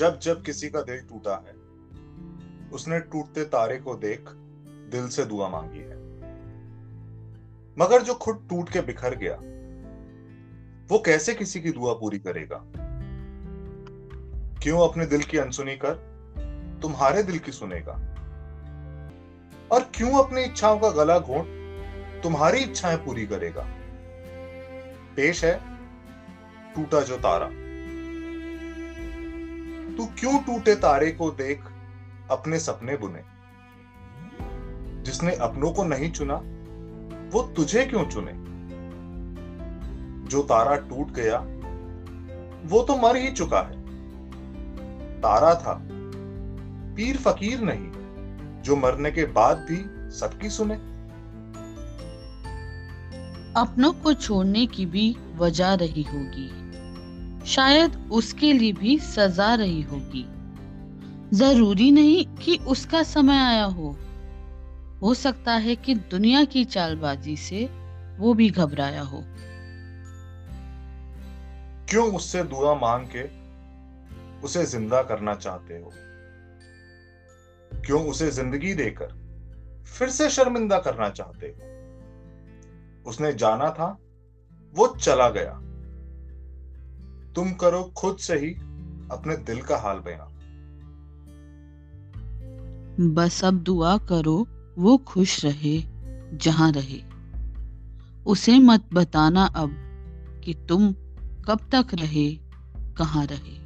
जब जब किसी का दिल टूटा है, उसने टूटते तारे को देख दिल से दुआ मांगी है। मगर जो खुद टूट के बिखर गया, वो कैसे किसी की दुआ पूरी करेगा? क्यों अपने दिल की अनसुनी कर तुम्हारे दिल की सुनेगा? और क्यों अपनी इच्छाओं का गला घोट तुम्हारी इच्छाएँ पूरी करेगा? पेश है टूटा जो तारा। तू क्यों टूटे तारे को देख अपने सपने बुने? जिसने अपनों को नहीं चुना, वो तुझे क्यों चुने? जो तारा टूट गया, वो तो मर ही चुका है। तारा था, पीर फकीर नहीं, जो मरने के बाद भी सबकी सुने। अपनों को छोड़ने की भी वजह रही होगी। शायद उसके लिए भी सजा रही होगी। ज़रूरी नहीं कि उसका समय आया हो। हो सकता है कि दुनिया की चालबाजी से वो भी घबराया हो। क्यों उससे दुआ मांग के उसे ज़िंदा करना चाहते हो? क्यों उसे ज़िंदगी देकर फिर से शर्मिंदा करना चाहते हो? उसने जाना था, वो चला गया। तुम करो खुद से ही अपने दिल का हाल बयां। बस अब दुआ करो, वो खुश रहे, जहाँ रहे। उसे मत बताना अब कि तुम कब तक रहे, कहाँ रहे।